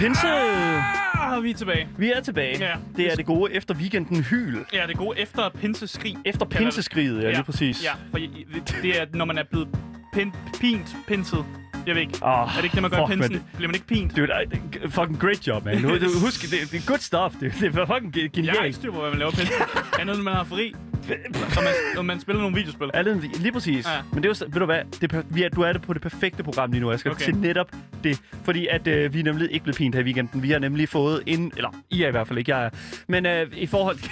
pinse! Ah, vi er tilbage. Vi er tilbage. Ja. Det er det gode efter weekenden hyl. Ja, det er gode efter pinseskrig. Efter pinseskriget, ja, lige præcis. Ja, for det- er, når man er blevet pin, pint, pinset. Jeg ved ikke. Oh, er det ikke det, man gør fuck, pinsen? man. Bliver man ikke pint? Dude, I, fucking great job, man. Husk, det, det er good stuff. Det, det er fucking ge- Jeg har ikke genialt. styr på, hvad man laver pinsen. Andet man har fri, når man, når man spiller nogle videospil. Er det, lige præcis. Ja. Ja. Men det er jo, ved du hvad, det, er vi er, du er det på det perfekte program lige nu, Asger, Okay. okay. til netop det. Fordi at øh, vi er nemlig ikke blevet pint her i weekenden. Vi har nemlig fået en, eller I er i hvert fald ikke, jeg er. Men øh, i forhold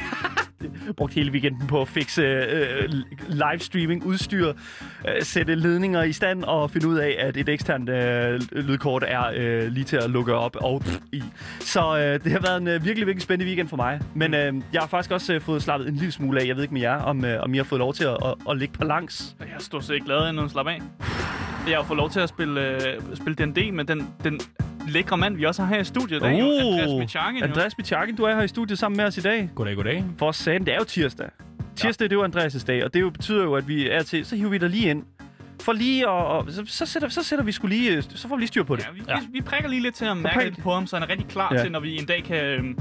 brugt hele weekenden på at fikse øh, livestreaming, udstyr, øh, sætte ledninger i stand og finde ud af, at et eksternt øh, lydkort er øh, lige til at lukke op og pff, i. Så øh, det har været en øh, virkelig, virkelig spændende weekend for mig. Men øh, jeg har faktisk også øh, fået slappet en lille smule af. Jeg ved ikke med jer, om, øh, om I har fået lov til at, at, at ligge på langs. Jeg er stort set ikke glad end at slappe af. Jeg har fået lov til at spille, øh, spille D&D med den, den lækre mand, vi også har her i studiet. Der er jo Andreas Michagen. jo. Andreas Michakin, du er her i studiet sammen med os i dag. Goddag, goddag. For sagen, det er jo tirsdag. Tirsdag, ja. det er jo Andreas' dag, og det jo betyder jo, at vi er til, så hiver vi dig lige ind. For lige og, og så, så, sætter, så sætter vi skulle lige, øh, så får vi lige styr på det. Ja, vi, ja. vi, vi prikker lige lidt til at mærke lidt på ham, så han er rigtig klar Ja. til, når vi en dag kan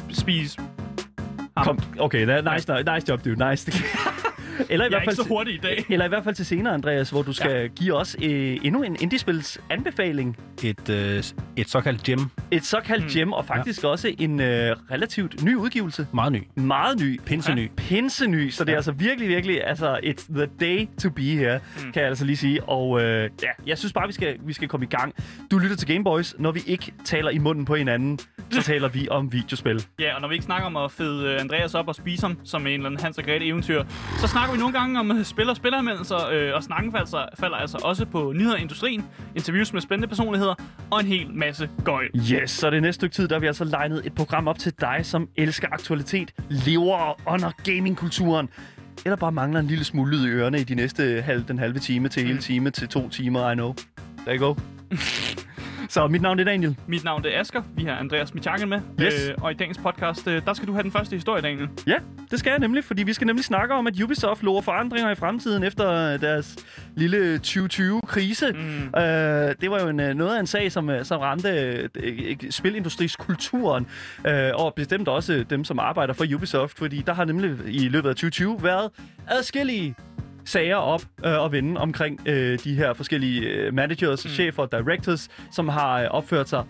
sp- spise okay, nice, nice job, dude. Nice. Eller i Jeg er hvert ikke fald så til- hurtig i dag. Eller i hvert fald til senere, Andreas, hvor du skal ja. give os øh, endnu en indiespils anbefaling. Et, øh, et såkaldt gem. Et såkaldt Mm. gem, og faktisk ja. også en øh, relativt ny udgivelse. Meget ny. Meget ny. Pinseny. Pinseny, så det er Ja. altså virkelig, virkelig, altså, it's the day to be here, Mm. mm. kan jeg altså lige sige. Og øh, ja, jeg synes bare, vi skal, vi skal komme i gang. Du lytter til Gameboys. Når vi ikke taler i munden på hinanden, så taler vi om videospil. Ja, og når vi ikke snakker om at fede øh, Andreas op og spise ham som en eller anden Hans og Grete eventyr, så snakker vi nogle gange om øh, spil og spilleranmeldelser, øh, og snakken falder, altså- falder altså også på nyheder i industrien, interviews med spændende personligheder og en hel masse gøjl. Yes, så det næste stykke tid, der har vi altså legnet et program op til dig, som elsker aktualitet, lever og ånder gamingkulturen, eller bare mangler en lille smule lyd i ørerne i de næste halv, den halve time til hele Mm. time til to timer, I know. There you go. så mit navn er Daniel. Mit navn er Asger, vi har Andreas Michagen med, Yes. øh, og i dagens podcast, øh, der skal du have den første historie, Daniel. Ja, det skal jeg nemlig, fordi vi skal nemlig snakke om, at Ubisoft lover forandringer i fremtiden efter deres lille 2020-krise. Mm. Øh, det var jo en, øh, noget af en sag, som, øh, som ramte øh, spilindustriskulturen, øh, og bestemt også dem, som arbejder for Ubisoft, fordi der har nemlig i løbet af 2020 været adskillige sager op øh, og vende omkring øh, de her forskellige øh, managers, mm. chefer og directors, som har øh, opført sig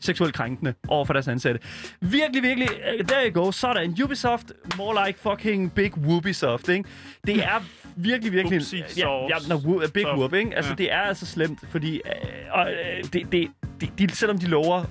seksuelt krænkende over for deres ansatte. Virkelig, virkelig, there you go, sådan. Ubisoft, more like fucking Big Whoopisoft, ikke? Det er virkelig, virkelig... Whoopsie ja, ja, no, Big Soft. Whoop, ikke? Altså, Ja. det er altså slemt, fordi... Øh, og, øh, det, det, de, de, selvom de lover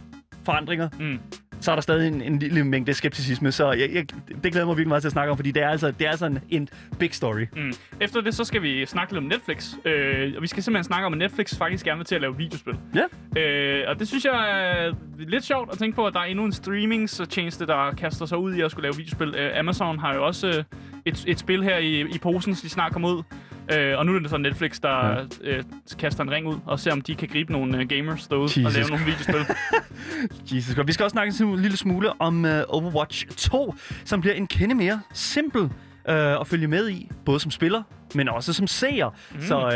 forandringer, Mm. Så er der stadig en, en lille mængde skepticisme, så jeg, jeg, det glæder mig virkelig meget til at snakke om, fordi det er altså, det er altså en, en big story. Mm. Efter det, så skal vi snakke lidt om Netflix. Øh, og vi skal simpelthen snakke om, at Netflix faktisk gerne vil til at lave videospil. Ja. Øh, og det synes jeg er lidt sjovt at tænke på, at der er endnu en streamingstjeneste, der kaster sig ud i at skulle lave videospil. Øh, Amazon har jo også øh, et, et spil her i, i posen, så de snart kommer ud. Øh, og nu er det så Netflix, der ja. øh, kaster en ring ud og ser, om de kan gribe nogle øh, gamers derude og Jesus lave nogle videospil. Jesus God. Vi skal også snakke en lille smule om uh, Overwatch 2, som bliver en kende mere simpel uh, at følge med i, både som spiller, men også som seer. Mm. Så uh,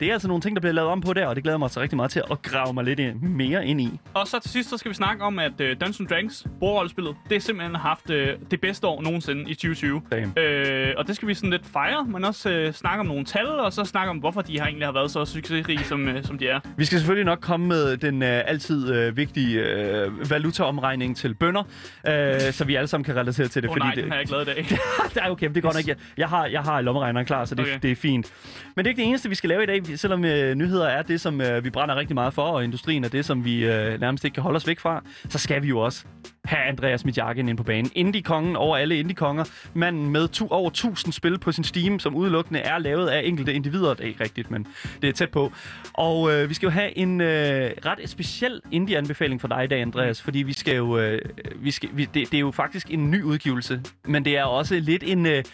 det er altså nogle ting, der bliver lavet om på der, og det glæder mig så rigtig meget til at grave mig lidt mere ind i. Og så til sidst, så skal vi snakke om, at øh, Dungeons Dragons, bordrollespillet, det har simpelthen haft øh, det bedste år nogensinde i 2020. Damn. Øh, og det skal vi sådan lidt fejre, men også øh, snakke om nogle tal, og så snakke om, hvorfor de har egentlig har været så succesrige, som, øh, som de er. Vi skal selvfølgelig nok komme med den uh, altid uh, vigtige uh, valutaomregning til bønder, uh, så vi alle sammen kan relatere til det. Åh oh, nej, det, den har jeg lavet i dag. det er okay, det er godt nok. Jeg, jeg, har, jeg har lommeregneren klar, så det, Okay okay. det er fint. Men det er ikke det eneste, vi skal lave i dag, selvom øh, nyheder er det, som øh, vi brænder rigtig meget for, og industrien er det, som vi øh, nærmest ikke kan holde os væk fra, så skal vi jo også have Andreas Midjakken ind på banen. Indie-kongen over alle indie-konger. Manden med to, over 1000 spil på sin Steam, som udelukkende er lavet af enkelte individer. Det er ikke rigtigt, men det er tæt på. Og øh, vi skal jo have en øh, ret speciel indie-anbefaling for dig i dag, Andreas, fordi vi skal jo... Øh, vi skal, vi, det, det er jo faktisk en ny udgivelse, men det er også lidt en... Øh,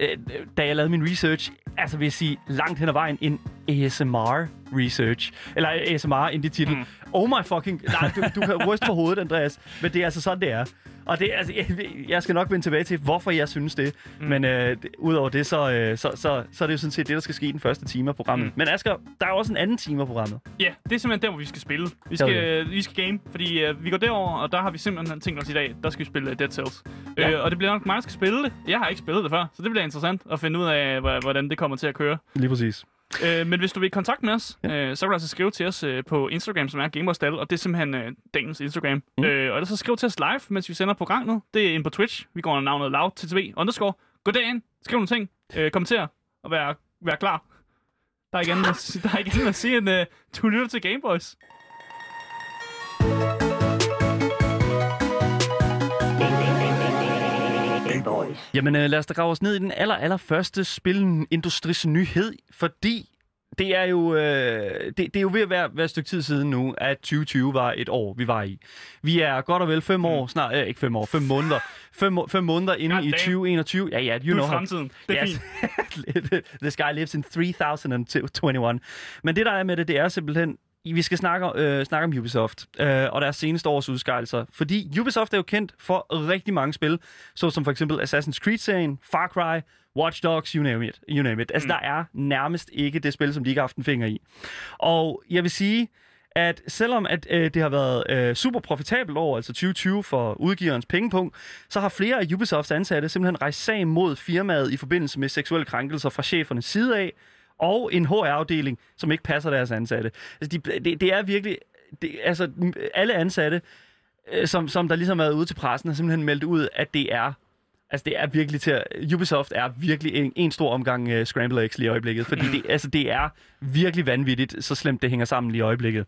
øh, da jeg lavede min research, altså vil jeg sige langt hen ad vejen en ASMR research. Eller ASMR indie titel. Mm. Oh my fucking... Nej, du, du kan ryste på hovedet, Andreas. Men det er altså sådan, det er. Og det, altså, jeg, jeg skal nok vende tilbage til, hvorfor jeg synes det. Mm. Men øh, udover det, så, øh, så, så, så er det jo sådan set det, der skal ske i den første time af programmet. Mm. Men Asger, der er også en anden time af programmet. Ja, det er simpelthen der, hvor vi skal spille. Vi skal, Okay. vi skal game, fordi uh, vi går derover, og der har vi simpelthen tænkt os i dag, der skal vi spille uh, Dead Cells. Ja. Uh, og det bliver nok mig, der skal spille det. Jeg har ikke spillet det før, så det bliver interessant at finde ud af, hvordan det kommer til at køre. Lige præcis. Uh, men hvis du vil i kontakt med os, ja. uh, så kan du altså skrive til os uh, på Instagram, som er Gamerstal, og det er simpelthen uh, dagens Instagram. Mm. Uh, og ellers så skriv til os live, mens vi sender programmet. Det er inde på Twitch. Vi går under navnet loud TTV underscore. Gå derind, skriv nogle ting, uh, kommenter og vær, vær klar. Der er ikke andet, at- der er ikke andet at sige end, uh, du lytter til Gameboys. Jamen øh, lad os da grave os ned i den aller, aller første spilindustris nyhed, fordi det er jo, øh, det, det er jo ved at være, være et stykke tid siden nu, at 2020 var et år, vi var i. Vi er godt og vel fem år, snart, øh, ikke fem år, fem måneder, fem, fem måneder inde God i damn. 2021. Ja, ja, you Du know er how, fremtiden. Det er Yes. fint. This guy lives in 3021. Men det, der er med det, det er simpelthen, vi skal snakke, øh, snakke om Ubisoft øh, og deres seneste års udskejelser. Fordi Ubisoft er jo kendt for rigtig mange spil, såsom for eksempel Assassin's Creed-serien, Far Cry, Watch Dogs, you name it. You name it. Altså, Mm. der er nærmest ikke det spil, som de ikke har haft en finger i. Og jeg vil sige, at selvom at, øh, det har været øh, super profitabelt år, altså 2020 for udgiverens pengepunkt, så har flere af Ubisofts ansatte simpelthen rejst sag mod firmaet i forbindelse med seksuelle krænkelser fra chefernes side af, og en HR-afdeling, som ikke passer deres ansatte. Altså, de, det, det er virkelig... Det, altså, alle ansatte, øh, som, som der ligesom har været ude til pressen, har simpelthen meldt ud, at det er Altså, det er virkelig til at... Ubisoft er virkelig en, en stor omgang uh, Scramble Eggs lige i øjeblikket, fordi det, altså, det er virkelig vanvittigt, så slemt det hænger sammen lige i øjeblikket.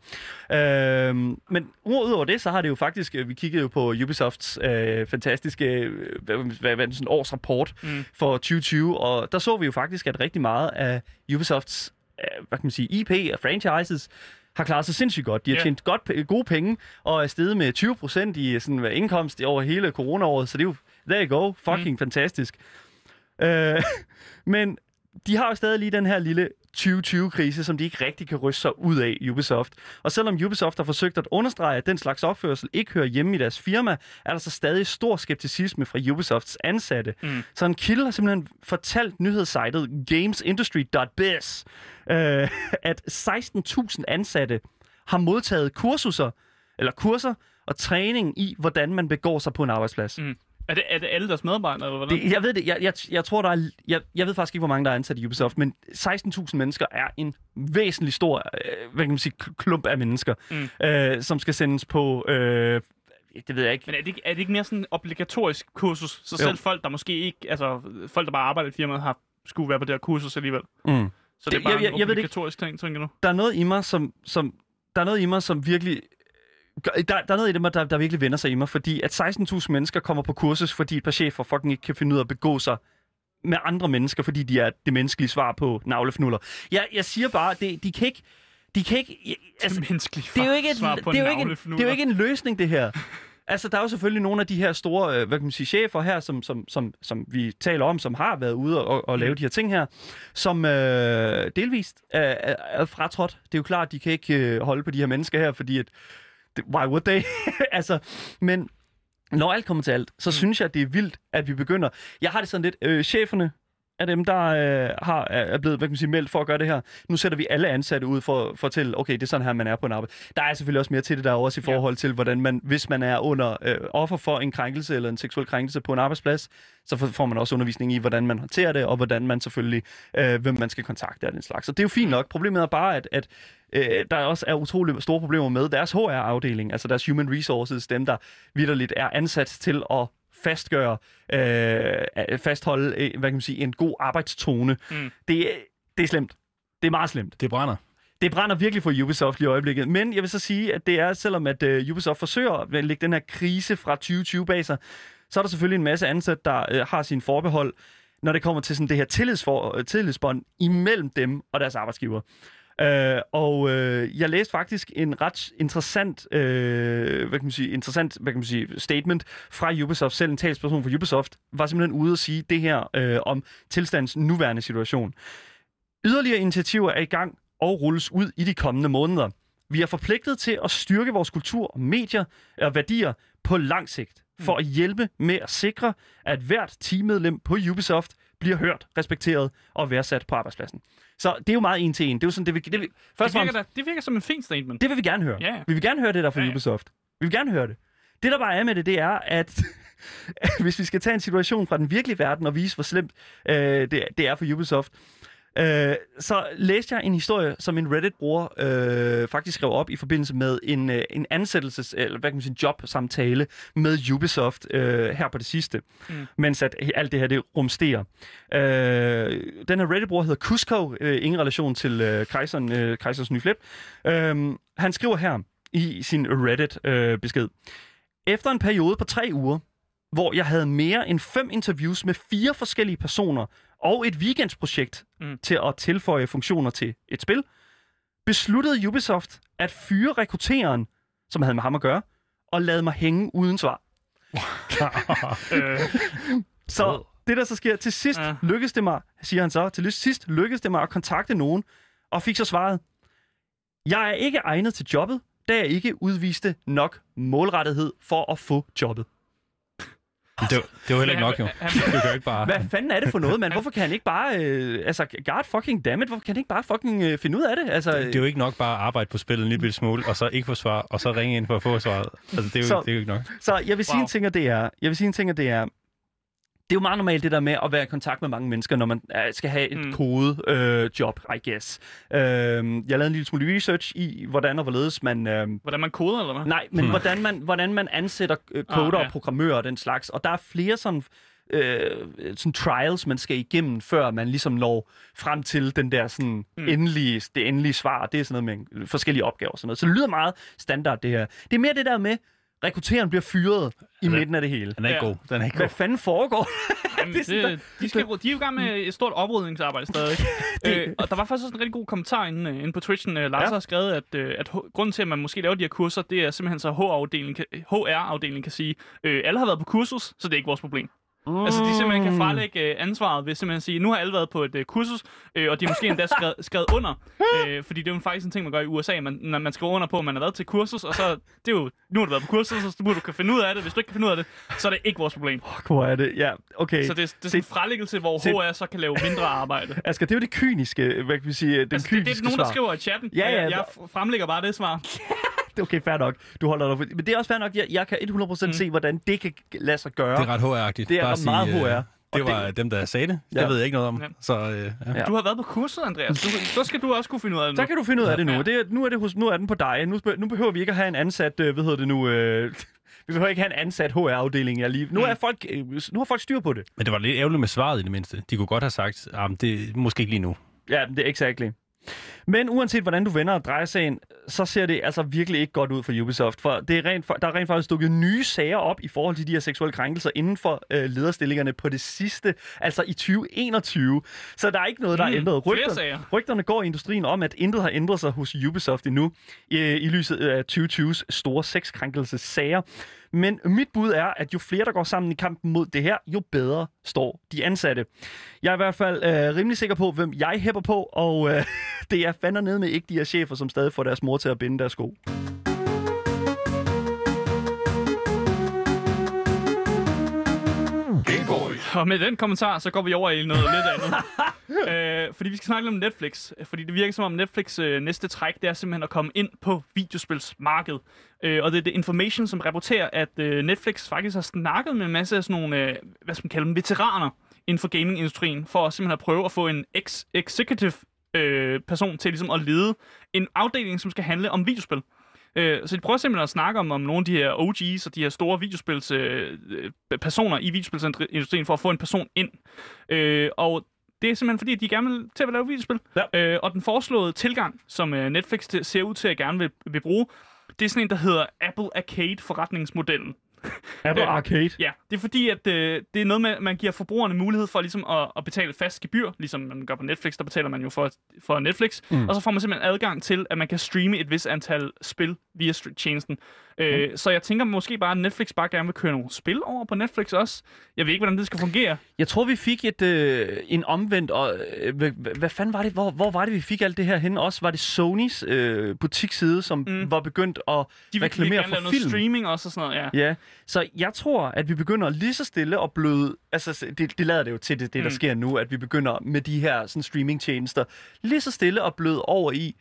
Øhm, men udover det, så har det jo faktisk... øh, Vi kiggede jo på Ubisofts øh, fantastiske øh, hvad, hvad, hvad, sådan årsrapport Mm. for 2020, og der så vi jo faktisk, at rigtig meget af Ubisofts øh, hvad kan man sige, IP og franchises har klaret sig sindssygt godt. De har Ja. tjent godt, gode penge og er steget med 20 procent i sådan, hvad, indkomst over hele coronaåret, så det er jo, there you go, fucking mm. fantastisk. Øh, men de har jo stadig lige den her lille 2020-krise, som de ikke rigtig kan ryste sig ud af, Ubisoft. Og selvom Ubisoft har forsøgt at understrege, at den slags opførsel ikke hører hjemme i deres firma, er der så stadig stor skepticisme fra Ubisofts ansatte. Mm. Så en kilde har simpelthen fortalt nyhedssejtet gamesindustry.biz, øh, at 16.000 ansatte har modtaget kursuser, eller kurser og træning i, hvordan man begår sig på en arbejdsplads. Mm. Er det, er det alle deres medarbejdere, eller hvordan? Det, jeg ved det. Jeg, jeg, jeg tror, der er... Jeg, jeg ved faktisk ikke, hvor mange der er ansat i Ubisoft, men 16.000 mennesker er en væsentlig stor, øh, hvad kan man sige, klump af mennesker, Mm. øh, som skal sendes på... Øh, det ved jeg ikke. Men er det, ikke, er det ikke mere sådan en obligatorisk kursus? Så Jo. selv folk, der måske ikke... Altså, folk, der bare arbejder i firmaet, har skulle være på det her kursus alligevel. Mm. Så det er Det- bare jeg- jeg- en jeg obligatorisk ting, tænker du? Der er noget i mig, som... som der er noget i mig, som virkelig... Der, der er noget i det, der, der virkelig vender sig i mig, fordi at 16.000 mennesker kommer på kursus, fordi et par chefer fucking ikke kan finde ud af at begå sig med andre mennesker, fordi de er det menneskelige svar på navlefnuller. Jeg, jeg siger bare, det, de kan ikke... De kan ikke... Altså, menneskelige det er jo ikke, et, svar på det er jo ikke, det er jo ikke en løsning, det her. Altså, der er jo selvfølgelig nogle af de her store, øh, hvad kan man sige, chefer her, som, som, som, som vi taler om, som har været ude og, og lave de her ting her, som øh, delvist er, er, er fratrådt. Det er jo klart, de kan ikke øh, holde på de her mennesker her, fordi at, det- why would they? altså, men når alt kommer til alt, så mm. synes jeg, at det er vildt, at vi begynder. Jeg har det sådan lidt, øh, cheferne af dem, der øh, har, er blevet hvad kan man sige, meldt for at gøre det her. Nu sætter vi alle ansatte ud for, for at fortælle, okay, det er sådan her, man er på en arbejde. Der er selvfølgelig også mere til det, der er også i Ja. forhold til, hvordan man, hvis man er under øh, offer for en krænkelse eller en seksuel krænkelse på en arbejdsplads, så får- får man også undervisning i, hvordan man håndterer det, og hvordan man selvfølgelig, øh, hvem man skal kontakte og den slags. Så det er jo fint nok. Problemet er bare, at, at øh, der også er utrolig store problemer med deres HR-afdeling, altså deres Human Resources, dem der vidderligt er ansat til at fastgøre, øh, at fastholde øh, hvad kan man sige, en god arbejdstone. Mm. Det, er- det er slemt. Det er meget slemt. Det brænder. Det brænder virkelig for Ubisoft i øjeblikket. Men jeg vil så sige, at det er, selvom at uh, Ubisoft forsøger at lægge den her krise fra 2020 bag sig, så er der selvfølgelig en masse ansat, der uh, har sin forbehold, når det kommer til sådan det her tillidsfor, tillidsbånd imellem dem og deres arbejdsgiver. Uh, og uh, jeg læste faktisk en ret interessant, uh, hvad kan man sige, interessant hvad kan man sige, statement fra Ubisoft. Selv en talsperson for Ubisoft var simpelthen ude at sige det her uh, om tilstandens nuværende situation. Yderligere initiativer er i gang og rulles ud i de kommende måneder. Vi er forpligtet til at styrke vores kultur og medier og værdier på lang sigt. for at hjælpe med at sikre, at hvert teammedlem på Ubisoft bliver hørt, respekteret og værdsat på arbejdspladsen. Så det er jo meget en til en. Det er jo sådan, det vi, det vi, først Det virker, fremmest, da, det virker som en fin statement. det vil vi gerne høre. Ja, ja. Vi vil gerne høre det der fra ja. Ubisoft. Vi vil gerne høre det. Det, der bare er med det, det er, at hvis vi skal tage en situation fra den virkelige verden og vise, hvor slemt øh, det, det er for Ubisoft, øh, så læste jeg en historie, som en Reddit-bruger øh, faktisk skrev op i forbindelse med en, øh, en ansættelses- eller hvad kan man sige, jobsamtale med Ubisoft øh, her på det sidste, Mm. mens at alt det her det rumsterer. Øh, den her Reddit-bruger hedder Cusco, øh, ingen relation til øh, kejseren, øh, kejserens nye flip. Øh, han skriver her i sin Reddit-besked. Efter en periode på tre uger, hvor jeg havde mere end fem interviews med fire forskellige personer og et weekendsprojekt Mm. til at tilføje funktioner til et spil, besluttede Ubisoft at fyre rekrutteren, som havde med ham at gøre, og lade mig hænge uden svar. øh, Så det, der så sker til sidst, Ja. lykkes det mig, siger han så, til sidst lykkedes det mig at kontakte nogen, og fik så svaret, jeg er ikke egnet til jobbet, da jeg ikke udviste nok målrettighed for at få jobbet. Det, var- det var heller ikke nok, jo. Han, Du kan jo ikke bare... Hvad fanden er det for noget, mand? Hvorfor kan han ikke bare... Øh, altså, god fucking dammit, hvorfor kan han ikke bare fucking øh, finde ud af det? Altså, Det er jo ikke nok bare at arbejde på spillet en lille smule, og så ikke få svar, og så ringe ind for at få svaret. Altså, det er jo, Så- det er jo ikke nok. Så jeg vil sige Wow. en ting, og det er, jeg vil sige en ting, og det er, det er jo meget normalt det der med at være i kontakt med mange mennesker, når man øh, skal have et Mm. mm. kode øh, job, I guess. Øh, jeg lavede en lille smule research i, hvordan og hvorledes man... Øh, hvordan man koder, eller hvad? nej, men hmm. hvordan, man, hvordan man ansætter øh, Ah, coder ja. og programmører og den slags. Og der er flere sådan... Øh, sådan trials, man skal igennem, før man ligesom når frem til den der sådan Mm. mm. endelige, det endelige svar. Det er sådan noget med forskellige opgaver og sådan noget. Så det lyder meget standard, det her. Det er mere det der med, rekrutteren bliver fyret i Altså, midten af det hele. Den er ikke Ja. god. Den er ikke Hvad god. fanden foregår? Jamen, det er sådan, det, de, skal, de er jo i gang med et stort oprydningsarbejde stadig. Det- øh, og der var faktisk også en rigtig god kommentar inde, øh, inde på Twitchen. Øh, Lars Ja. har skrevet, at, øh, at H- grunden til, at man måske laver de her kurser, det er simpelthen så HR-afdelingen kan, HR-afdelingen kan sige, øh, alle har været på kursus, så det er ikke vores problem. Mm. Altså, de simpelthen kan fralægge øh, ansvaret ved simpelthen at sige, nu har alle været på et øh, kursus, øh, og de har måske endda skrevet, skrevet under. Øh, fordi det er jo faktisk en ting, man gør i USA. Man, når man skriver under på, at man har været til kursus, og så det er jo, nu har du været på kursus, så må du kan finde ud af det. Hvis du ikke kan finde ud af det, så er det ikke vores problem. Fuck, hvor er det? Ja, okay. Så det, er- det er sådan en fralæggelse, hvor se- HR så kan lave mindre arbejde. Asger, det er jo det kyniske, hvad kan vi sige, den Altså, det, kyniske det er nogen, der skriver i chatten. Ja, ja, jeg, jeg fremlægger bare det svar. Det er okay, fair nok. Du holder dig for... Men det er også fair nok, jeg, jeg kan 100% mm. se, hvordan det kan lade sig gøre. Det er ret HR-agtigt. Det er Bare ret sige, meget øh, HR. Og Det var dem, der sagde det. Ja. Det ved jeg ikke noget om. Ja. Så øh, ja. Du har været på kurset, Andreas. Du, så skal du også kunne finde ud af det Så nu. kan du finde ud af det nu. Ja. Det er, nu, er det hos, nu er den på dig. Nu, nu behøver vi ikke at have en ansat, øh, hvad hedder det nu... Øh, vi behøver ikke have en ansat HR-afdeling. Jeg lige. Nu, Mm. er folk, øh, nu har folk styr på det. Men det var lidt ærgerligt med svaret i det mindste. De kunne godt have sagt, at det er måske ikke lige nu. Ja, det er exactly. Men uanset hvordan du vender og drejer sagen, så ser det altså virkelig ikke godt ud for Ubisoft. For det er rent, der er rent faktisk dukket nye sager op i forhold til de her seksuelle krænkelser inden for øh, lederstillingerne på det sidste, altså i 2021. Så der er ikke noget, der er Mm, ændret. flere Rygter, rygterne går i industrien om, at intet har ændret sig hos Ubisoft endnu i, i lyset af 2020's store sexkrænkelsessager. Men mit bud er, at jo flere, der går sammen i kampen mod det her, jo bedre står de ansatte. Jeg er i hvert fald øh, rimelig sikker på, hvem jeg hæpper på, og øh, det er fandme ned med ikke de her chefer, som stadig får deres mor til at binde deres sko. Og med den kommentar, så går vi over i noget lidt andet. øh, fordi vi skal snakke lidt om Netflix. Fordi det virker som om Netflix øh, næste træk, det er simpelthen at komme ind på videospilsmarkedet. Øh, og det er The Information, som rapporterer, at øh, Netflix faktisk har snakket med en masse af sådan nogle, øh, hvad skal man kalde dem, veteraner inden for gamingindustrien, for at simpelthen at prøve at få en ex- executive øh, person til ligesom at lede en afdeling, som skal handle om videospil. Øh, så de prøver simpelthen at snakke om, om nogle af de her OG's og de her store videospils øh, øh, personer i videospilsindustrien for at få en person ind. Øh, og det er simpelthen fordi, de gerne vil til at lave videospil. Ja. Øh, og den foreslåede tilgang, som øh, Netflix ser ud til at gerne vil, vil bruge, det er sådan en, der hedder Apple Arcade forretningsmodellen. Apple Arcade. Ja, det er fordi, at øh, det er noget med, at man giver forbrugerne mulighed for ligesom at, at betale et fast gebyr, ligesom man gør på Netflix, der betaler man jo for, for Netflix, mm. og så får man simpelthen adgang til, at man kan streame et vis antal spil via str- tjenesten. Øh, så jeg tænker måske bare, at Netflix bare gerne vil køre nogle spil over på Netflix også. Jeg ved ikke, hvordan det skal fungere. Jeg tror, vi fik et, øh, en omvendt... Og, øh, hvad, fanden var det? Hvor, hvor var det, vi fik alt det her hen? Også var det Sonys øh, butiksside, som Mm. mm. var begyndt at De reklamere for lave noget film. streaming også og sådan noget, ja. Ja, så jeg tror, at vi begynder lige så stille at bløde... Altså, det, det lader det jo til, det, det der Mm. sker nu, at vi begynder med de her sådan, streamingtjenester, lige så stille at bløde over i,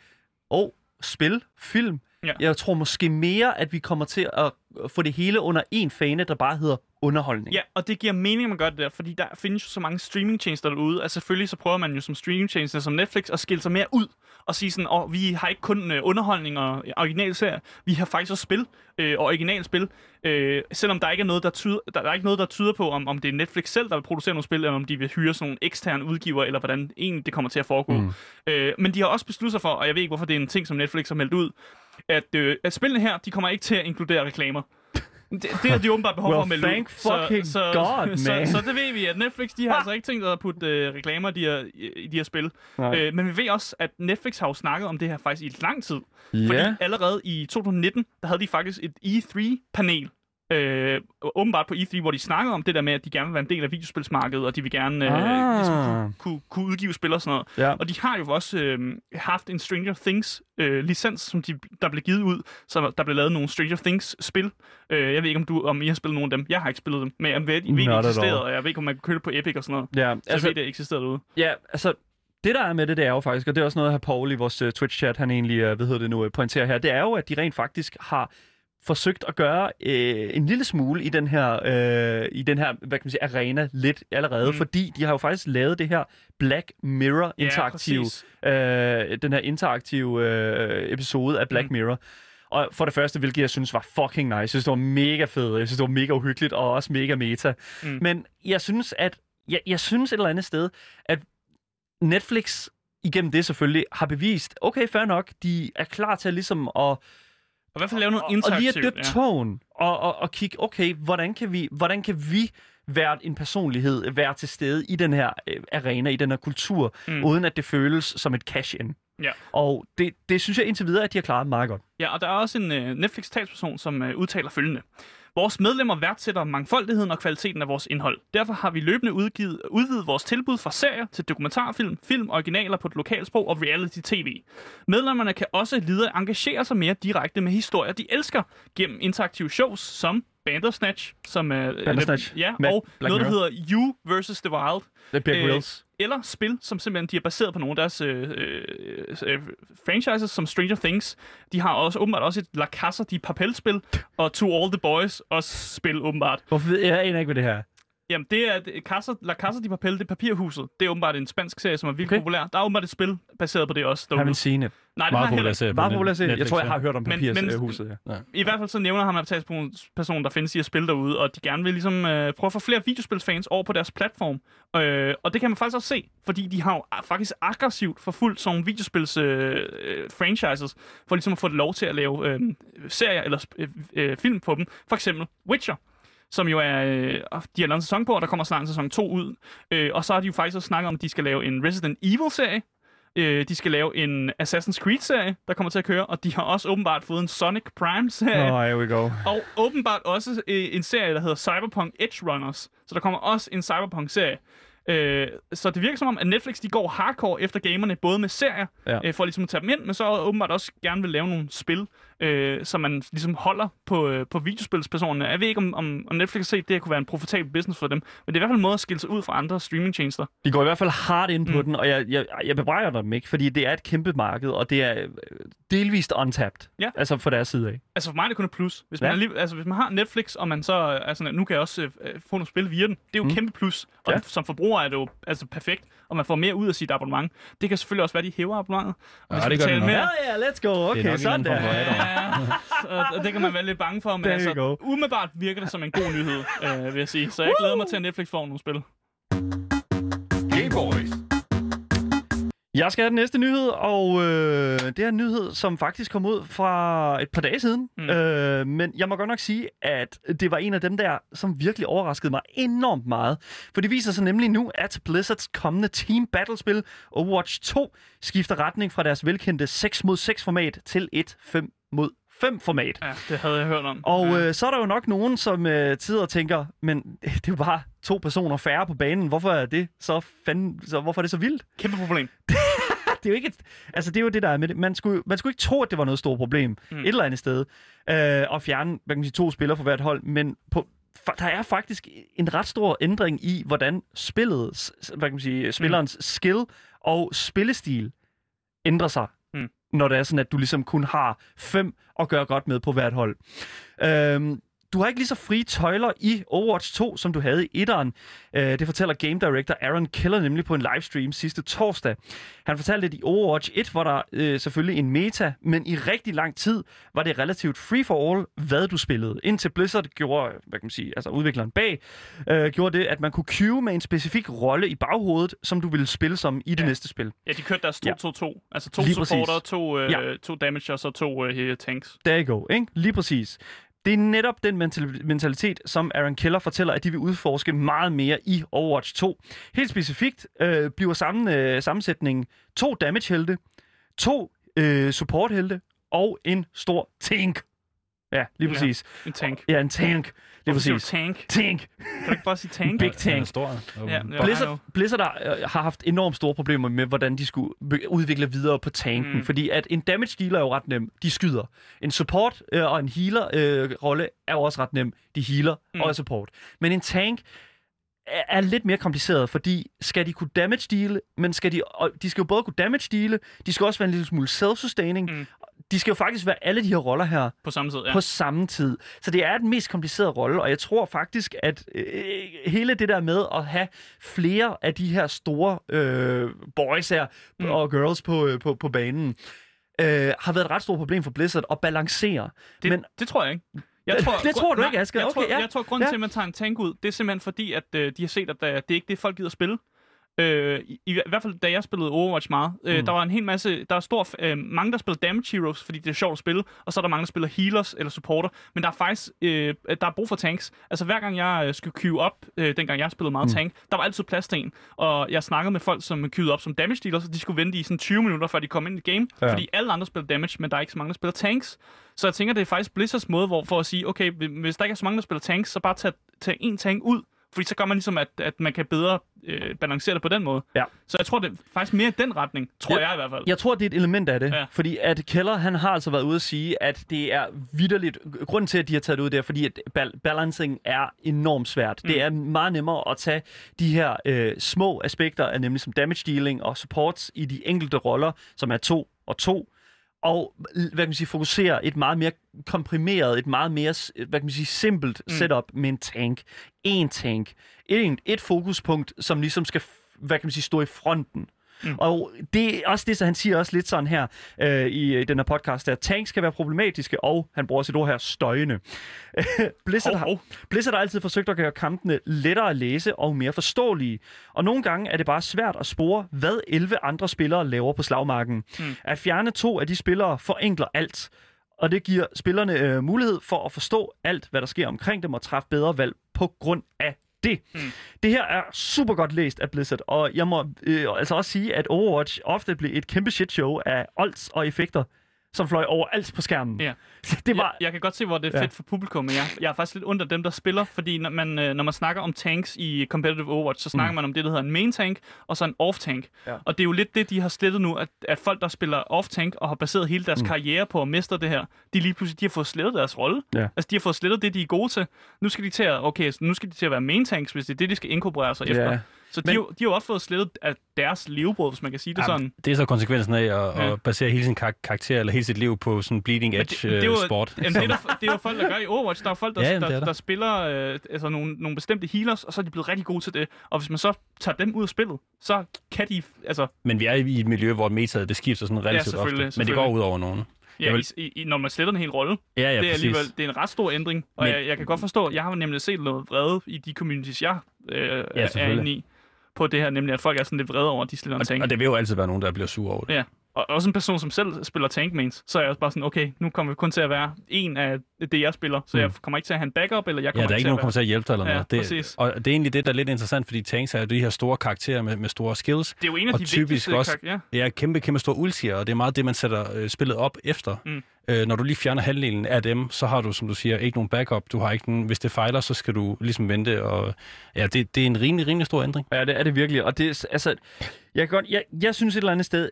og spil, film. Ja. Jeg tror måske mere, at vi kommer til at få det hele under en fane, der bare hedder underholdning. Ja, og det giver mening, at man gør det der, fordi der findes jo så mange streamingtjenester derude, at selvfølgelig så prøver man jo som streamingtjenester som Netflix at skille sig mere ud og sige sådan, åh, vi har ikke kun øh, underholdning og originalserier, vi har faktisk også spil, øh, og originalspil, øh, selvom der ikke er noget, der tyder, der, der er ikke noget, der tyder på, om, om det er Netflix selv, der vil producere nogle spil, eller om de vil hyre sådan nogle eksterne udgiver, eller hvordan egentlig det kommer til at foregå. Mm. Øh, men de har også besluttet sig for, og jeg ved ikke, hvorfor det er en ting, som Netflix har meldt ud, at, øh, at spillene her, de kommer ikke til at inkludere reklamer. Det, det har de åbenbart behov for Well, at melde fucking så, God, så, man. Så, så det ved vi, at Netflix de har altså ikke tænkt at putte øh, reklamer i de her, i de her spil. Nej. Øh, men vi ved også, at Netflix har jo snakket om det her faktisk i lang tid. Fordi Ja. allerede i 2019, der havde de faktisk et E3-panel. Øh, åbenbart på E3, hvor de snakkede om det der med, at de gerne vil være en del af videospilsmarkedet, og de vil gerne øh, Ah. ligesom kunne, kunne, kunne udgive spil og sådan noget. Ja. Og de har jo også øh, haft en Stranger Things øh, licens, som de, der blev givet ud, så der blev lavet nogle Stranger Things spil. Øh, jeg ved ikke, om, du, om I har spillet nogle af dem. Jeg har ikke spillet dem, men jeg ved, I ved, de at eksisterede, og jeg ved ikke, om man kan købe det på Epic og sådan noget. Ja, Så altså, jeg ved, det eksisterede derude. Ja, altså, det der er med det, det er jo faktisk, og det er også noget, her Paul i vores uh, Twitch-chat, han egentlig, uh, hvad hedder det nu, uh, pointerer her, det er jo, at de rent faktisk har forsøgt at gøre øh, en lille smule i den her øh, i den her hvad kan man sige arena lidt allerede, Mm. fordi de har jo faktisk lavet det her Black Mirror interaktive præcis. øh, den her interaktive øh, episode af Black Mm. Mirror. Og for det første, hvilket jeg synes var fucking nice. Jeg synes, det var mega fedt. Jeg synes, det var mega uhyggeligt og også mega meta. Mm. Men jeg synes, at jeg, jeg synes et eller andet sted, at Netflix igennem det selvfølgelig har bevist, okay, fair nok, de er klar til ligesom at Og i hvert fald lave noget og, og lige at interaktivt. døbe tone og, og, og kigge, okay, hvordan kan vi, hvordan kan vi være en personlighed, være til stede i den her øh, arena, i den her kultur, Mm. uden at det føles som et cash-in. Ja. Og det, det synes jeg indtil videre, at de har klaret meget godt. Ja, og der er også en uh, Netflix-talsperson, som uh, udtaler følgende. Vores medlemmer værdsætter mangfoldigheden og kvaliteten af vores indhold. Derfor har vi løbende udgivet, udvidet vores tilbud fra serier til dokumentarfilm, film, originaler på et lokalsprog og reality-tv. Medlemmerne kan også lide engagere sig mere direkte med historier, de elsker, gennem interaktive shows som Bandersnatch, som er... Bandersnatch ja, med og Black noget, der hedder You vs. The Wild. Det er Bear Øh, Grylls eller spil, som simpelthen de er baseret på nogle af deres øh, øh, øh, franchises, som Stranger Things. De har også åbenbart også et La Casa de Papel-spil, og To All the Boys også spil åbenbart. Hvorfor ved jeg aner ikke, hvad det her. Jamen, det er det- Casa, La Casa de Papel, det er Papirhuset. Det er åbenbart en spansk serie, som er vildt Okay. populær. Der er åbenbart et spil baseret på det også. derude. Haven't seen it. Nej, det Meget har jeg heller ikke. Meget populær serie. Jeg tror, jeg har hørt om Men- men- Papirshuset. Ja. I hvert fald så nævner han en person, der findes i at spille derude, og de gerne vil ligesom øh, prøve at få flere videospilsfans over på deres platform. Øh, og det kan man faktisk også se, fordi de har jo faktisk aggressivt forfulgt sådan nogle videospils øh, øh, franchises, for ligesom at få det lov til at lave øh, serier eller øh, øh, film på dem. For eksempel Witcher som jo er, øh, de har lavet en sæson på, og der kommer snart en sæson 2 ud. Øh, og så har de jo faktisk også snakket om, at de skal lave en Resident Evil-serie. Øh, de skal lave en Assassin's Creed-serie, der kommer til at køre, og de har også åbenbart fået en Sonic Prime-serie. Oh, here we go. Og åbenbart også øh, en serie, der hedder Cyberpunk Edge Runners. Så der kommer også en Cyberpunk-serie. Øh, så det virker som om, at Netflix de går hardcore efter gamerne, både med serier, Ja. øh, for ligesom at tage dem ind, men så åbenbart også gerne vil lave nogle spil, øh, som man ligesom holder på, øh, på videospilspersonerne. Jeg ved ikke, om, om, om Netflix har set, det her kunne være en profitabel business for dem, men det er i hvert fald en måde at skille sig ud fra andre streamingtjenester. De går i hvert fald hardt ind på Mm. den, og jeg, jeg, jeg bebrejder dem ikke, fordi det er et kæmpe marked, og det er øh, delvist untapped. Ja. Altså fra deres side af. Altså for mig er det kun et plus. Hvis man, Ja. ja. lige, altså, hvis man har Netflix, og man så sådan, at nu kan jeg også øh, få nogle spil via den, det er jo Mm. kæmpe plus. Og Ja. som forbruger er det jo altså perfekt, og man får mere ud af sit abonnement. Det kan selvfølgelig også være, de hæver abonnementet. Og Ja, det gør det mere. Ja, ja, let's go. Okay, sådan der. Ja, og, og det kan man være lidt bange for, men There altså, umiddelbart virker det som en god nyhed, øh, vil jeg sige. Så jeg glæder mig til, at Netflix får nogle spil. Hey boys. Jeg skal have den næste nyhed, og øh, det er en nyhed, som faktisk kom ud fra et par dage siden. Mm. Øh, men jeg må godt nok sige, at det var en af dem der, som virkelig overraskede mig enormt meget. For det viser sig nemlig nu, at Blizzards kommende Team Battle-spil Overwatch 2 skifter retning fra deres velkendte 6 mod 6 format til et 5 mod 5-format. Ja, det havde jeg hørt om. Og ja. øh, så er der jo nok nogen, som øh, sidder og tænker, men det er jo bare to personer færre på banen. Hvorfor er det så fanden, så hvorfor er det så vildt? Kæmpe problem. det er jo ikke et, altså det er jo det der er med det. Man skulle, man skulle ikke tro, at det var noget stort problem mm. et eller andet sted øh, at fjerne hvad kan man sige, to spillere fra hvert hold, men på, der er faktisk en ret stor ændring i, hvordan spillet, hvad kan man sige, spillerens mm. skill og spillestil ændrer sig når det er sådan, at du ligesom kun har fem at gøre godt med på hvert hold. Øhm, du har ikke lige så frie tøjler i Overwatch 2, som du havde i etteren. Øh, det fortæller Game Director Aaron Keller nemlig på en livestream sidste torsdag. Han fortalte, at i Overwatch 1 var der øh, selvfølgelig en meta, men i rigtig lang tid var det relativt free for all, hvad du spillede. Indtil Blizzard gjorde, hvad kan man sige, altså udvikleren bag, øh, gjorde det, at man kunne queue med en specifik rolle i baghovedet, som du ville spille som i det Ja. næste spil. Ja, de kørte deres 2-2-2. Altså to Lige præcis. supporter, to, øh, Ja. to damage og så to øh, tanks. There you go, ikke? Lige præcis. Det er netop den mentalitet, som Aaron Keller fortæller, at de vil udforske meget mere i Overwatch 2. Helt specifikt øh, bliver sammen, øh, sammensætningen to damage-helte, to øh, support-helte og en stor tank. Ja, lige Ja. præcis. En tank. Ja, en tank. Lige Hvorfor præcis. tank. Tank. Kan du ikke bare sige tank? Big tank. Er stor. Ja, ja. Ja, Blizzard, Blizzard har, øh, har haft enormt store problemer med, hvordan de skulle udvikle videre på tanken. Mm. Fordi at en damage dealer er jo ret nem. De skyder. En support øh, og en healer øh, rolle er jo også ret nem. De healer mm. Og er support. Men en tank er, er lidt mere kompliceret, fordi skal de kunne damage deale, men skal de, og de skal jo både kunne damage deale, de skal også være en lille smule self-sustaining. Mm. De skal jo faktisk være alle de her roller her På samme tid, ja. på samme tid. Så det er den mest komplicerede rolle, og jeg tror faktisk, at øh, hele det der med at have flere af de her store øh, boys her Mm. og girls på, øh, på, på banen, øh, har været et ret stort problem for Blizzard at balancere. Det, Men det tror jeg ikke. Jeg Det tror du ikke, Asger? Jeg, tror, Okay, ja. jeg tror, grunden Ja. til, at man tager en tank ud, det er simpelthen fordi, at øh, de har set, at øh, det er ikke det, folk gider spille. Øh, i, I hvert fald, da jeg spillede Overwatch meget, øh, Mm. der var en hel masse, der er stor, øh, mange, der spiller damage heroes, fordi det er sjovt at spille, og så er der mange, der spiller healers eller supporter, men der er faktisk, øh, der er brug for tanks. Altså hver gang jeg øh, skulle queue op, øh, dengang jeg spillede meget Mm. tank, der var altid plads til en, og jeg snakkede med folk, som queuede op som damage dealers, og de skulle vente i sådan 20 minutter, før de kom ind i game, ja. fordi alle andre spiller damage, men der er ikke så mange, der spiller tanks. Så jeg tænker, det er faktisk Blizzards måde hvor, for at sige, okay, hvis der ikke er så mange, der spiller tanks, så bare tag, tag en tank ud. Fordi så gør man ligesom, at, at man kan bedre øh, balancere det på den måde. Ja. Så jeg tror, det er faktisk mere i den retning, tror Ja. jeg i hvert fald. Jeg tror, det er et element af det. Ja. Fordi at Keller, han har altså været ude at sige, at det er vidderligt... Grunden til, at de har taget det ud, det er, fordi at bal- balancing er enormt svært. Mm. Det er meget nemmere at tage de her øh, små aspekter, af nemlig som damage dealing og supports i de enkelte roller, som er to og to, og hvad kan man sige, fokusere et meget mere komprimeret, et meget mere hvad kan man sige, simpelt Mm. setup med en tank. En tank. Et, et fokuspunkt, som ligesom skal hvad kan man sige, stå i fronten. Mm. Og det er også det, så han siger også lidt sådan her øh, i, i den her podcast, at tanks kan være problematiske, og han bruger sit ord her, støjende. Blizzard, Hov, har, hov. Blizzard har altid forsøgt at gøre kampene lettere at læse og mere forståelige. Og nogle gange er det bare svært at spore, hvad 11 andre spillere laver på slagmarken. Mm. At fjerne to af de spillere forenkler alt. Og det giver spillerne øh, mulighed for at forstå alt, hvad der sker omkring dem, og træffe bedre valg på grund af det. Mm. Det her er super godt læst af Blizzard, og jeg må øh, altså også sige, at Overwatch ofte blev et kæmpe shit show af olds og effekter, som fløj over alt på skærmen. Ja. Det var... jeg, jeg kan godt se, hvor det er Ja. fedt for publikum, men jeg, jeg er faktisk lidt under dem, der spiller, fordi når man, øh, når man snakker om tanks i competitive Overwatch, så snakker Mm. man om det, der hedder en main tank, og så en off tank. Ja. Og det er jo lidt det, de har slettet nu, at, at folk, der spiller off tank og har baseret hele deres Mm. karriere på at mestre det her, de lige pludselig de har fået slettet deres rolle. Ja. Altså, de har fået slettet det, de er gode til. Nu skal de til at, okay, nu skal de til at være main tanks, hvis det er det, de skal inkorporere sig efter. Ja. Så de, Men- men... de har jo også fået slettet af deres levebrød, hvis man kan sige det sådan. Det er så konsekvensen af at, Ja. at basere hele sin kar- karakter eller hele sit liv på sådan bleeding Men edge det, det, er jo, øh, sport. Jamen, det, er der, det er jo folk, der gør i Overwatch. Der er folk, der, Ja, ja, jamen, er der, der. der spiller øh, altså nogle, nogle bestemte healers, og så er de blevet rigtig gode til det. Og hvis man så tager dem ud af spillet, så kan de... Altså, Men vi er i et miljø, hvor metaet det skifter sådan relativt ofte. selvfølgelig, Men det går ud over nogen. ja, Jeg vil- i, i, når man sletter en hel rolle, Ja, ja, det er præcis. alligevel det er en ret stor ændring. Og Men- jeg, jeg kan godt forstå, jeg har nemlig set noget vrede i de communities, jeg øh, er selvfølgelig. inde i, på det her, nemlig at folk er sådan lidt vrede over, at de sletter en Og, tank. og det vil jo altid være nogen, der bliver sur over det. Ja. Og også en person, som selv spiller tank mains, så er jeg også bare sådan, okay, nu kommer vi kun til at være en af det, jeg spiller, så mm. jeg kommer ikke til at have en backup, eller jeg Ja, kommer der er ikke til nogen, der kommer til at hjælpe dig eller Ja, noget. Det, præcis. og det er egentlig det, der er lidt interessant, fordi tanks er jo de her store karakterer med, med store skills. Det er jo en af og de typisk også- ja. Ja, kæmpe, kæmpe store ultier, og det er meget det, man sætter øh, spillet op efter. Mm. Øh, når du lige fjerner halvdelen af dem, så har du, som du siger, ikke nogen backup. Du har ikke nogen, hvis det fejler, så skal du ligesom vente. Og, ja, det, det er en rimelig, rimelig stor ændring. Ja, det er det virkelig. Og det altså, jeg, kan godt, jeg, jeg synes et eller andet sted,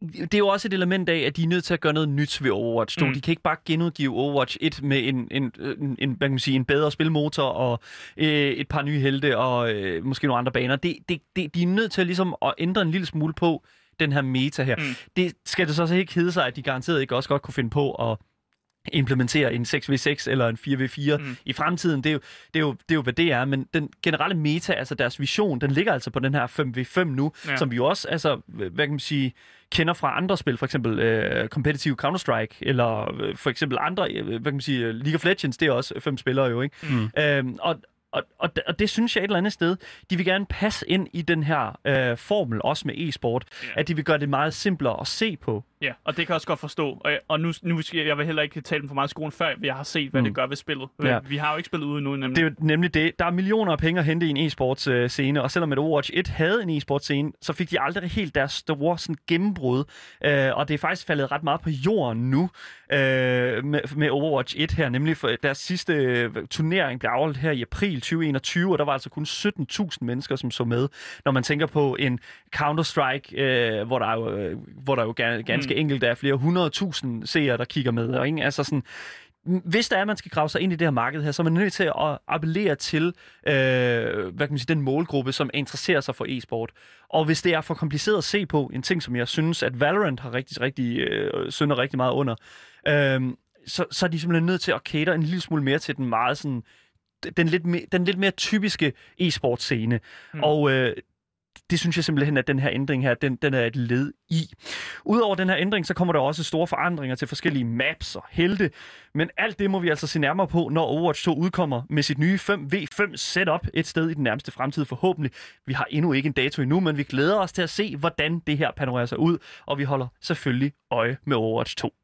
det er jo også et element af, at de er nødt til at gøre noget nyt ved Overwatch 2. Mm. De kan ikke bare genudgive Overwatch 1 med en, en, en, en, hvad kan man sige, en bedre spilmotor og øh, et par nye helte og øh, måske nogle andre baner. Det, det, det, de er nødt til ligesom at ændre en lille smule på den her meta her. Mm. Det skal det så også ikke hedde sig, at de garanteret ikke også godt kunne finde på at implementere en 6v6 eller en 4v4 Mm. i fremtiden. Det er, jo, det, er jo, det er jo, hvad det er. Men den generelle meta, altså deres vision, den ligger altså på den her 5v5 nu, Ja. ja. som vi jo også, altså, hvad kan man sige, kender fra andre spil, for eksempel øh, Competitive Counter-Strike, eller øh, for eksempel andre, øh, hvad kan man sige, øh, League of Legends, det er også fem spillere jo, ikke? Mm. Øhm, og, og, og, det- og det synes jeg et eller andet sted, de vil gerne passe ind i den her øh, formel, også med e-sport, Ja. at de vil gøre det meget simplere at se på. Ja, og det kan jeg også godt forstå. Og, og nu, nu skal jeg, vil heller ikke tale dem for meget i skolen, før jeg har set, hvad mm. Det gør ved spillet. Ja. Vi har jo ikke spillet ude nu, nemlig. Det er nemlig det. Der er millioner af penge at hente i en e-sports øh, scene, og selvom et Overwatch 1 havde en e-sports scene, så fik de aldrig helt deres store sådan, gennembrud. Øh, og det er faktisk faldet ret meget på jorden nu øh, med, med Overwatch 1 her, nemlig for deres sidste øh, turnering blev afholdt her i april 2021, og der var altså kun 17.000 mennesker, som så med. Når man tænker på en Counter-Strike, øh, hvor, der er jo, øh, hvor der jo gan- ganske mm. enkelt er flere hundredtusind seere, der kigger med. Og ikke? Altså sådan, hvis der er, at man skal grave sig ind i det her marked her, så er man nødt til at appellere til øh, hvad kan man sige, den målgruppe, som interesserer sig for e-sport. Og hvis det er for kompliceret at se på, en ting, som jeg synes, at Valorant har rigtig, rigtig øh, synder rigtig meget under, øh, så, så er de simpelthen nødt til at cater en lille smule mere til den meget sådan, den lidt, mere, den lidt mere typiske e-sport-scene. Mm. Og øh, det synes jeg simpelthen, at den her ændring her, den, den er et led i. Udover den her ændring, så kommer der også store forandringer til forskellige maps og helte. Men alt det må vi altså se nærmere på, når Overwatch 2 udkommer med sit nye 5v5 setup et sted i den nærmeste fremtid forhåbentlig. Vi har endnu ikke en dato endnu, men vi glæder os til at se, hvordan det her panorerer sig ud. Og vi holder selvfølgelig øje med Overwatch 2.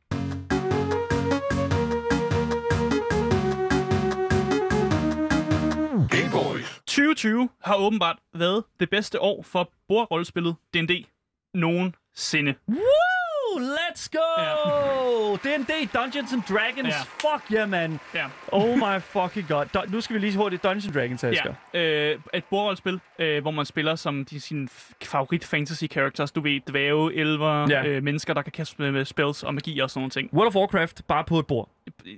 2020 har åbenbart været det bedste år for bordrollespillet D&D nogensinde. Woo! Let's go! Ja. D&D Dungeons and Dragons. Ja. Fuck yeah, man. Ja. Oh my fucking god. Du- nu skal vi lige hurtigt Dungeons and Dragons, Asger. Ja, øh, et bordrollespil, øh, hvor man spiller som de, sine favorit fantasy characters. Du ved, dvæve, elver, Ja. øh, mennesker, der kan kaste med, spells og magi og sådan nogle ting. World of Warcraft, bare på et bord.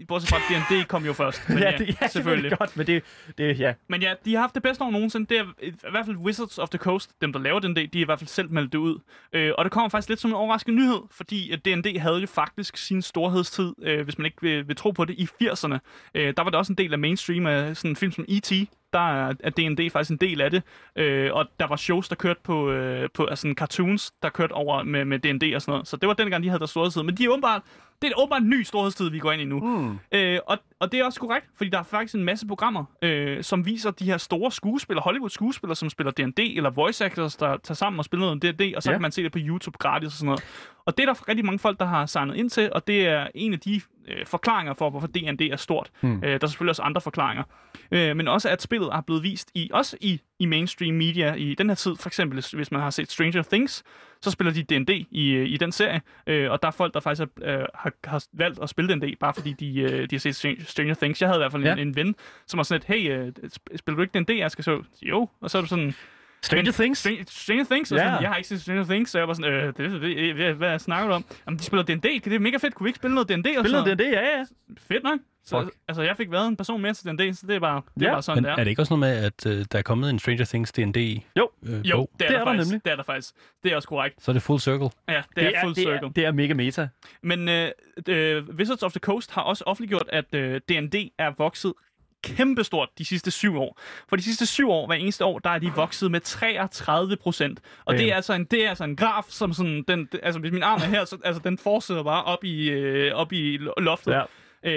Bortset fra, at D&D kom jo først. Men ja, ja, det, ja, selvfølgelig. Det er godt, men det, det ja. Men ja, de har haft det bedste år nogensinde. Det er i hvert fald Wizards of the Coast, dem der laver den D, de har i hvert fald selv meldt det ud. Øh, og det kommer faktisk lidt som en overraskende nyhed, fordi at D&D havde jo faktisk sin storhedstid, øh, hvis man ikke vil, vil tro på det, i 80'erne. Øh, der var det også en del af mainstream af sådan en film som E.T., der er er D&D faktisk en del af det. Øh, og der var shows, der kørte på, øh, på altså cartoons, der kørte over med, med D&D og sådan noget. Så det var dengang, de havde deres storhedstid. Men de er åbenbart, det er åbenbart en ny storhedstid, vi går ind i nu. Mm. Øh, og, og det er også korrekt, fordi der er faktisk en masse programmer, øh, som viser de her store skuespillere, Hollywood-skuespillere, som spiller D&D, eller voice actors, der tager sammen og spiller noget D&D, og så ja. kan man se det på YouTube gratis og sådan noget. Og det er der rigtig mange folk, der har signet ind til, og det er en af de øh, forklaringer for, hvorfor D&D er stort. Hmm. Øh, der er selvfølgelig også andre forklaringer. Øh, men også, at spillet er blevet vist i også i, i mainstream media i den her tid. For eksempel, hvis- man har set Stranger Things, så spiller de D&D i, øh, i den serie. Øh, og der er folk, der faktisk er, øh, har, har valgt at spille D&D, bare fordi de, øh, de har set Str- Stranger Things. Jeg havde i hvert fald Ja. en, en ven, som var sådan lidt, hey, øh, sp- spiller du ikke D&D? Jeg skal så, jo. Og så er du sådan, Stranger Men- Things. Stranger, Stranger Things? Ja. sådan, jeg har ikke set Stranger Things, så jeg var sådan, øh, det, det, det, hvad, hvad snakker du om? Jamen, de spiller D&D, det er mega fedt. Kunne vi ikke spille noget D&D? sådan det, det, ja, ja. noget? Fedt nok. Så, Fuck. altså, jeg fik været en person mere til D&D, så det er bare, det er Ja. bare sådan, Men det er er. det ikke også noget med, at øh, der er kommet en Stranger Things D&D Jo. øh, Jo, bog? det er, Det der, er der faktisk. nemlig. Det er der faktisk. Det er også korrekt. Så er det full circle. Ja, det, det er, full det circle. er, det er mega meta. Men øh, øh, Wizards of the Coast har også offentliggjort, at øh, D&D er vokset kæmpestort de sidste syv år. For de sidste syv år, hver eneste år, der er de vokset med 33 procent. Og det er, altså en, det er altså en graf, som sådan, den, altså hvis min arm er her, så altså, den fortsætter bare op i, øh, op i lo- loftet. Ja.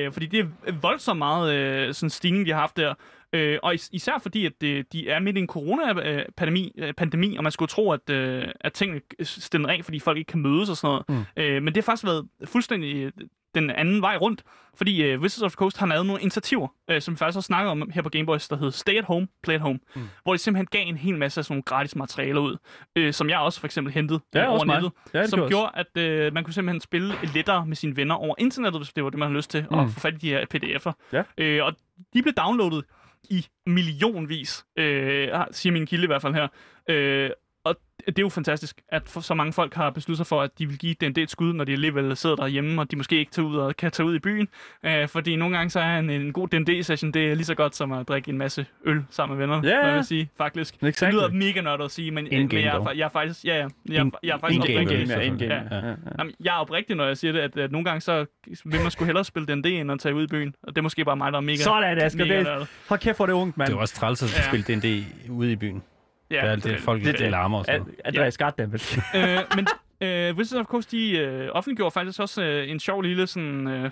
Øh, fordi det er voldsomt meget øh, sådan stigning, vi har haft der. Øh, og is- især fordi, at det, de er midt i en corona-pandemi, øh, pandemi, og man skulle tro, at, øh, at tingene stemmer af, fordi folk ikke kan mødes og sådan noget. Mm. Øh, men det har faktisk været fuldstændig øh, den anden vej rundt, fordi øh, Wizards of the Coast har lavet nogle initiativer, øh, som vi faktisk også snakkede om her på Gameboys, der hedder Stay at Home, Play at Home, mm. hvor de simpelthen gav en hel masse af sådan nogle gratis materialer ud, øh, som jeg også for eksempel hentede Ja, over nettet, Ja, som gjorde at øh, man kunne simpelthen spille lettere med sine venner over internettet, hvis det var det, man havde lyst til, mm. og få fat i de her pdf'er. Ja. Øh, og de blev downloadet i millionvis, øh, siger min kilde i hvert fald her. Øh, det er jo fantastisk, at for så mange folk har besluttet sig for, at de vil give D&D et skud, når de alligevel sidder derhjemme, og de måske ikke tager ud og kan tage ud i byen. Øh, fordi nogle gange så er en, en god D&D-session, det er lige så godt som at drikke en masse øl sammen med venner, jeg vil sige, faktisk. Det Exactly. lyder mega nørdet at sige, men, men jeg, er, jeg er faktisk, ja, ja, jeg, In- jeg er faktisk in-game, oprigtig. Ja, in-game. Ja. Ja. Ja. Jamen, jeg er oprigtig, når jeg siger det, at, at nogle gange så vil man sgu hellere spille D&D, end at tage ud i byen. Og det er måske bare mig, der er mega, Sådan, Asger. mega Det, hold kæft, hvor er det ungt, mand. Det er også træls at Ja. spille D&D ude i byen. Ja, det er alt det, folk det- det, larmer og sådan noget. Andreas, goddammit. øh, men øh, Wizards of Coast, de øh, offentliggjorde faktisk også øh, en sjov lille sådan, øh,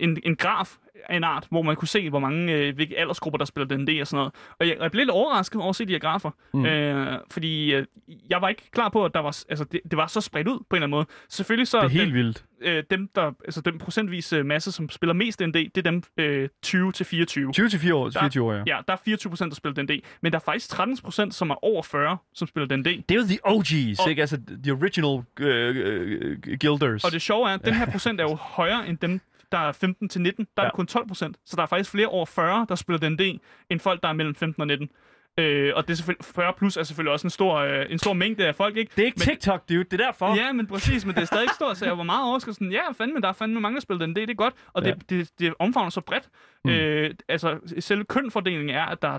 en, en graf af en art, hvor man kunne se, hvor mange, øh, hvilke aldersgrupper, der spiller D&D og sådan noget. Og jeg, jeg blev lidt overrasket over at se de her grafer, mm. øh, fordi øh, jeg var ikke klar på, at der var, altså, det, det var så spredt ud på en eller anden måde. Selvfølgelig så Det er den- helt vildt. øh, dem, der, altså den procentvis øh, masse, som spiller mest D&D, det er dem øh, 20 til 24. 20 til 4 år, 24 år, ja. Ja, der er 24 procent, der spiller D&D, men der er faktisk 13 procent, som er over 40, som spiller D&D. Det er jo the OG's, Og- ikke? Altså, the original uh, uh, guilders. Og det sjove er, at den her procent er jo højere end dem, der er 15 til 19. Der er Ja. det kun 12 procent. Så der er faktisk flere over 40, der spiller D&D, end folk, der er mellem 15 og 19. Øh, og det er selvfølgelig, 40 plus er selvfølgelig også en stor, øh, en stor mængde af folk, ikke? det er ikke men- TikTok, dude. Det er derfor. Ja, men præcis, men det er stadig stort, så jeg var meget overrasket. Sådan, ja, fandme, der er fandme mange, der spiller den. Det, det er godt, og det, det, det omfavner så bredt. Mm. Øh, altså, selve kønfordelingen er, at der er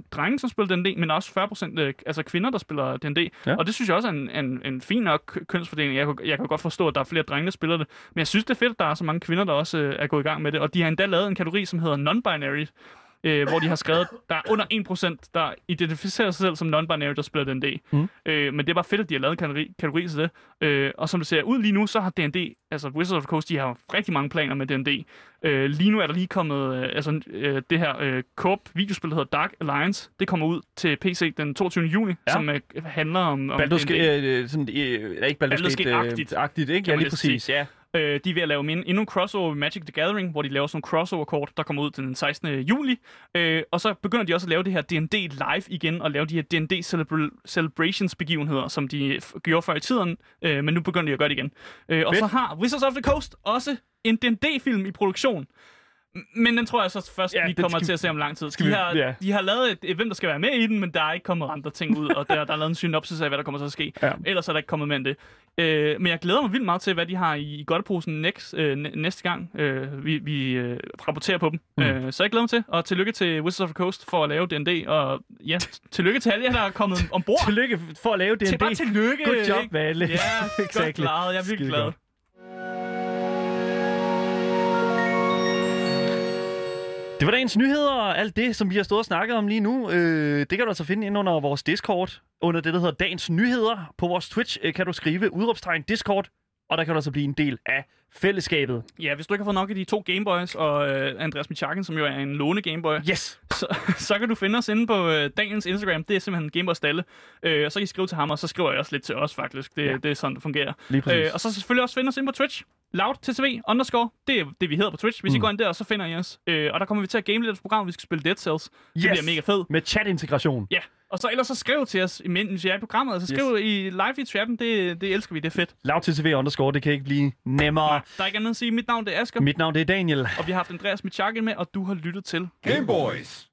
60% drenge, som spiller D&D, men også 40% øh, altså kvinder, der spiller D&D. Ja. Og det synes jeg også er en, en, en fin nok kø- kønsfordeling. Jeg, kan- jeg kan godt forstå, at der er flere drenge, der spiller det. Men jeg synes, det er fedt, at der er så mange kvinder, der også øh, er gået i gang med det. Og de har endda lavet en kategori, som hedder non-binary, øh, hvor de har skrevet, der er under 1%, der identificerer sig selv som non-binary, der spiller D&D. Mm. Øh, men det er bare fedt, at de har lavet en kategori, kategori til det. Øh, og som det ser ud lige nu, så har D&D, altså Wizards of the Coast, de har rigtig mange planer med D&D. Øh, lige nu er der lige kommet, øh, altså øh, det her øh, Coop videospil, der hedder Dark Alliance, det kommer ud til PC den 22. juni, Ja. som øh, handler om, om Baldur's. Gate, øh, sådan, øh, ikke Baldur's Baldur's Gate, Gate-agtigt. øh, agtigt, ikke? Ja, lige præcis, ja. Øh, de er ved at lave en, endnu en crossover med Magic the Gathering, hvor de laver sådan en crossover-kort, der kommer ud den 16. juli. Øh, og så begynder de også at lave det her D&D live igen, og lave de her D&D celebra- celebrations-begivenheder, som de f- gjorde før i tiden, øh, men nu begynder de at gøre det igen. Øh, og Fedt. så har Wizards of the Coast også en D&D-film i produktion. Men den tror jeg så først, Ja, vi kommer skal- til at se om lang tid. skal De vi- har, ja. de har lavet et, hvem der skal være med i den, men der er ikke kommet andre ting ud, og der, der er lavet en synopsis af, hvad der kommer til at ske. Ja. Ellers er der ikke kommet mere end det. Øh, men jeg glæder mig vildt meget til, hvad de har i godteposen next, øh, næ- næste gang, øh, vi, vi øh, rapporterer på dem. Mm. Øh, så jeg glæder mig til, og tillykke til Wizards of the Coast for at lave D&D, og ja, tillykke til alle jer, der er kommet ombord. Tillykke for at lave Til D&D. bare tillykke. Good job? Valle. Ja, godt Exactly. klaret. Jeg er virkelig glad. Det var dagens nyheder og alt det, som vi har stået og snakket om lige nu. Øh, det kan du altså finde ind under vores Discord, under det, der hedder Dagens Nyheder. På vores Twitch øh, kan du skrive udråbstegn Discord, og der kan du altså blive en del af fællesskabet. Ja, hvis du ikke har fået nok af de to Gameboys, og øh, Andreas Michakken, som jo er en låne Gameboy, Yes! så, så kan du finde os inde på øh, dagens Instagram. Det er simpelthen Gameboy Stalle. Øh, og så kan I skrive til ham, og så skriver jeg også lidt til os, faktisk. Det, Ja. det er sådan, det fungerer. Øh, og så selvfølgelig også finde os inde på Twitch. Loud TTV underscore. Det er det, vi hedder på Twitch. Hvis mm. I går ind der, så finder I os. Øh, og der kommer vi til at game lidt program. Vi skal spille Dead Cells. Det Yes. bliver mega fedt. Med chat-integration. Ja. Og så ellers så skriv til os, imens I er i programmet. Altså skriv yes. i live i chatten. Det, det elsker vi. Det er fedt. Lav til TV underscore, det kan ikke blive nemmere. Nej, der er ikke andet at sige. Mit navn det er Asger. Mit navn det er Daniel. Og vi har haft Andreas Michakken med, og du har lyttet til Game Boys.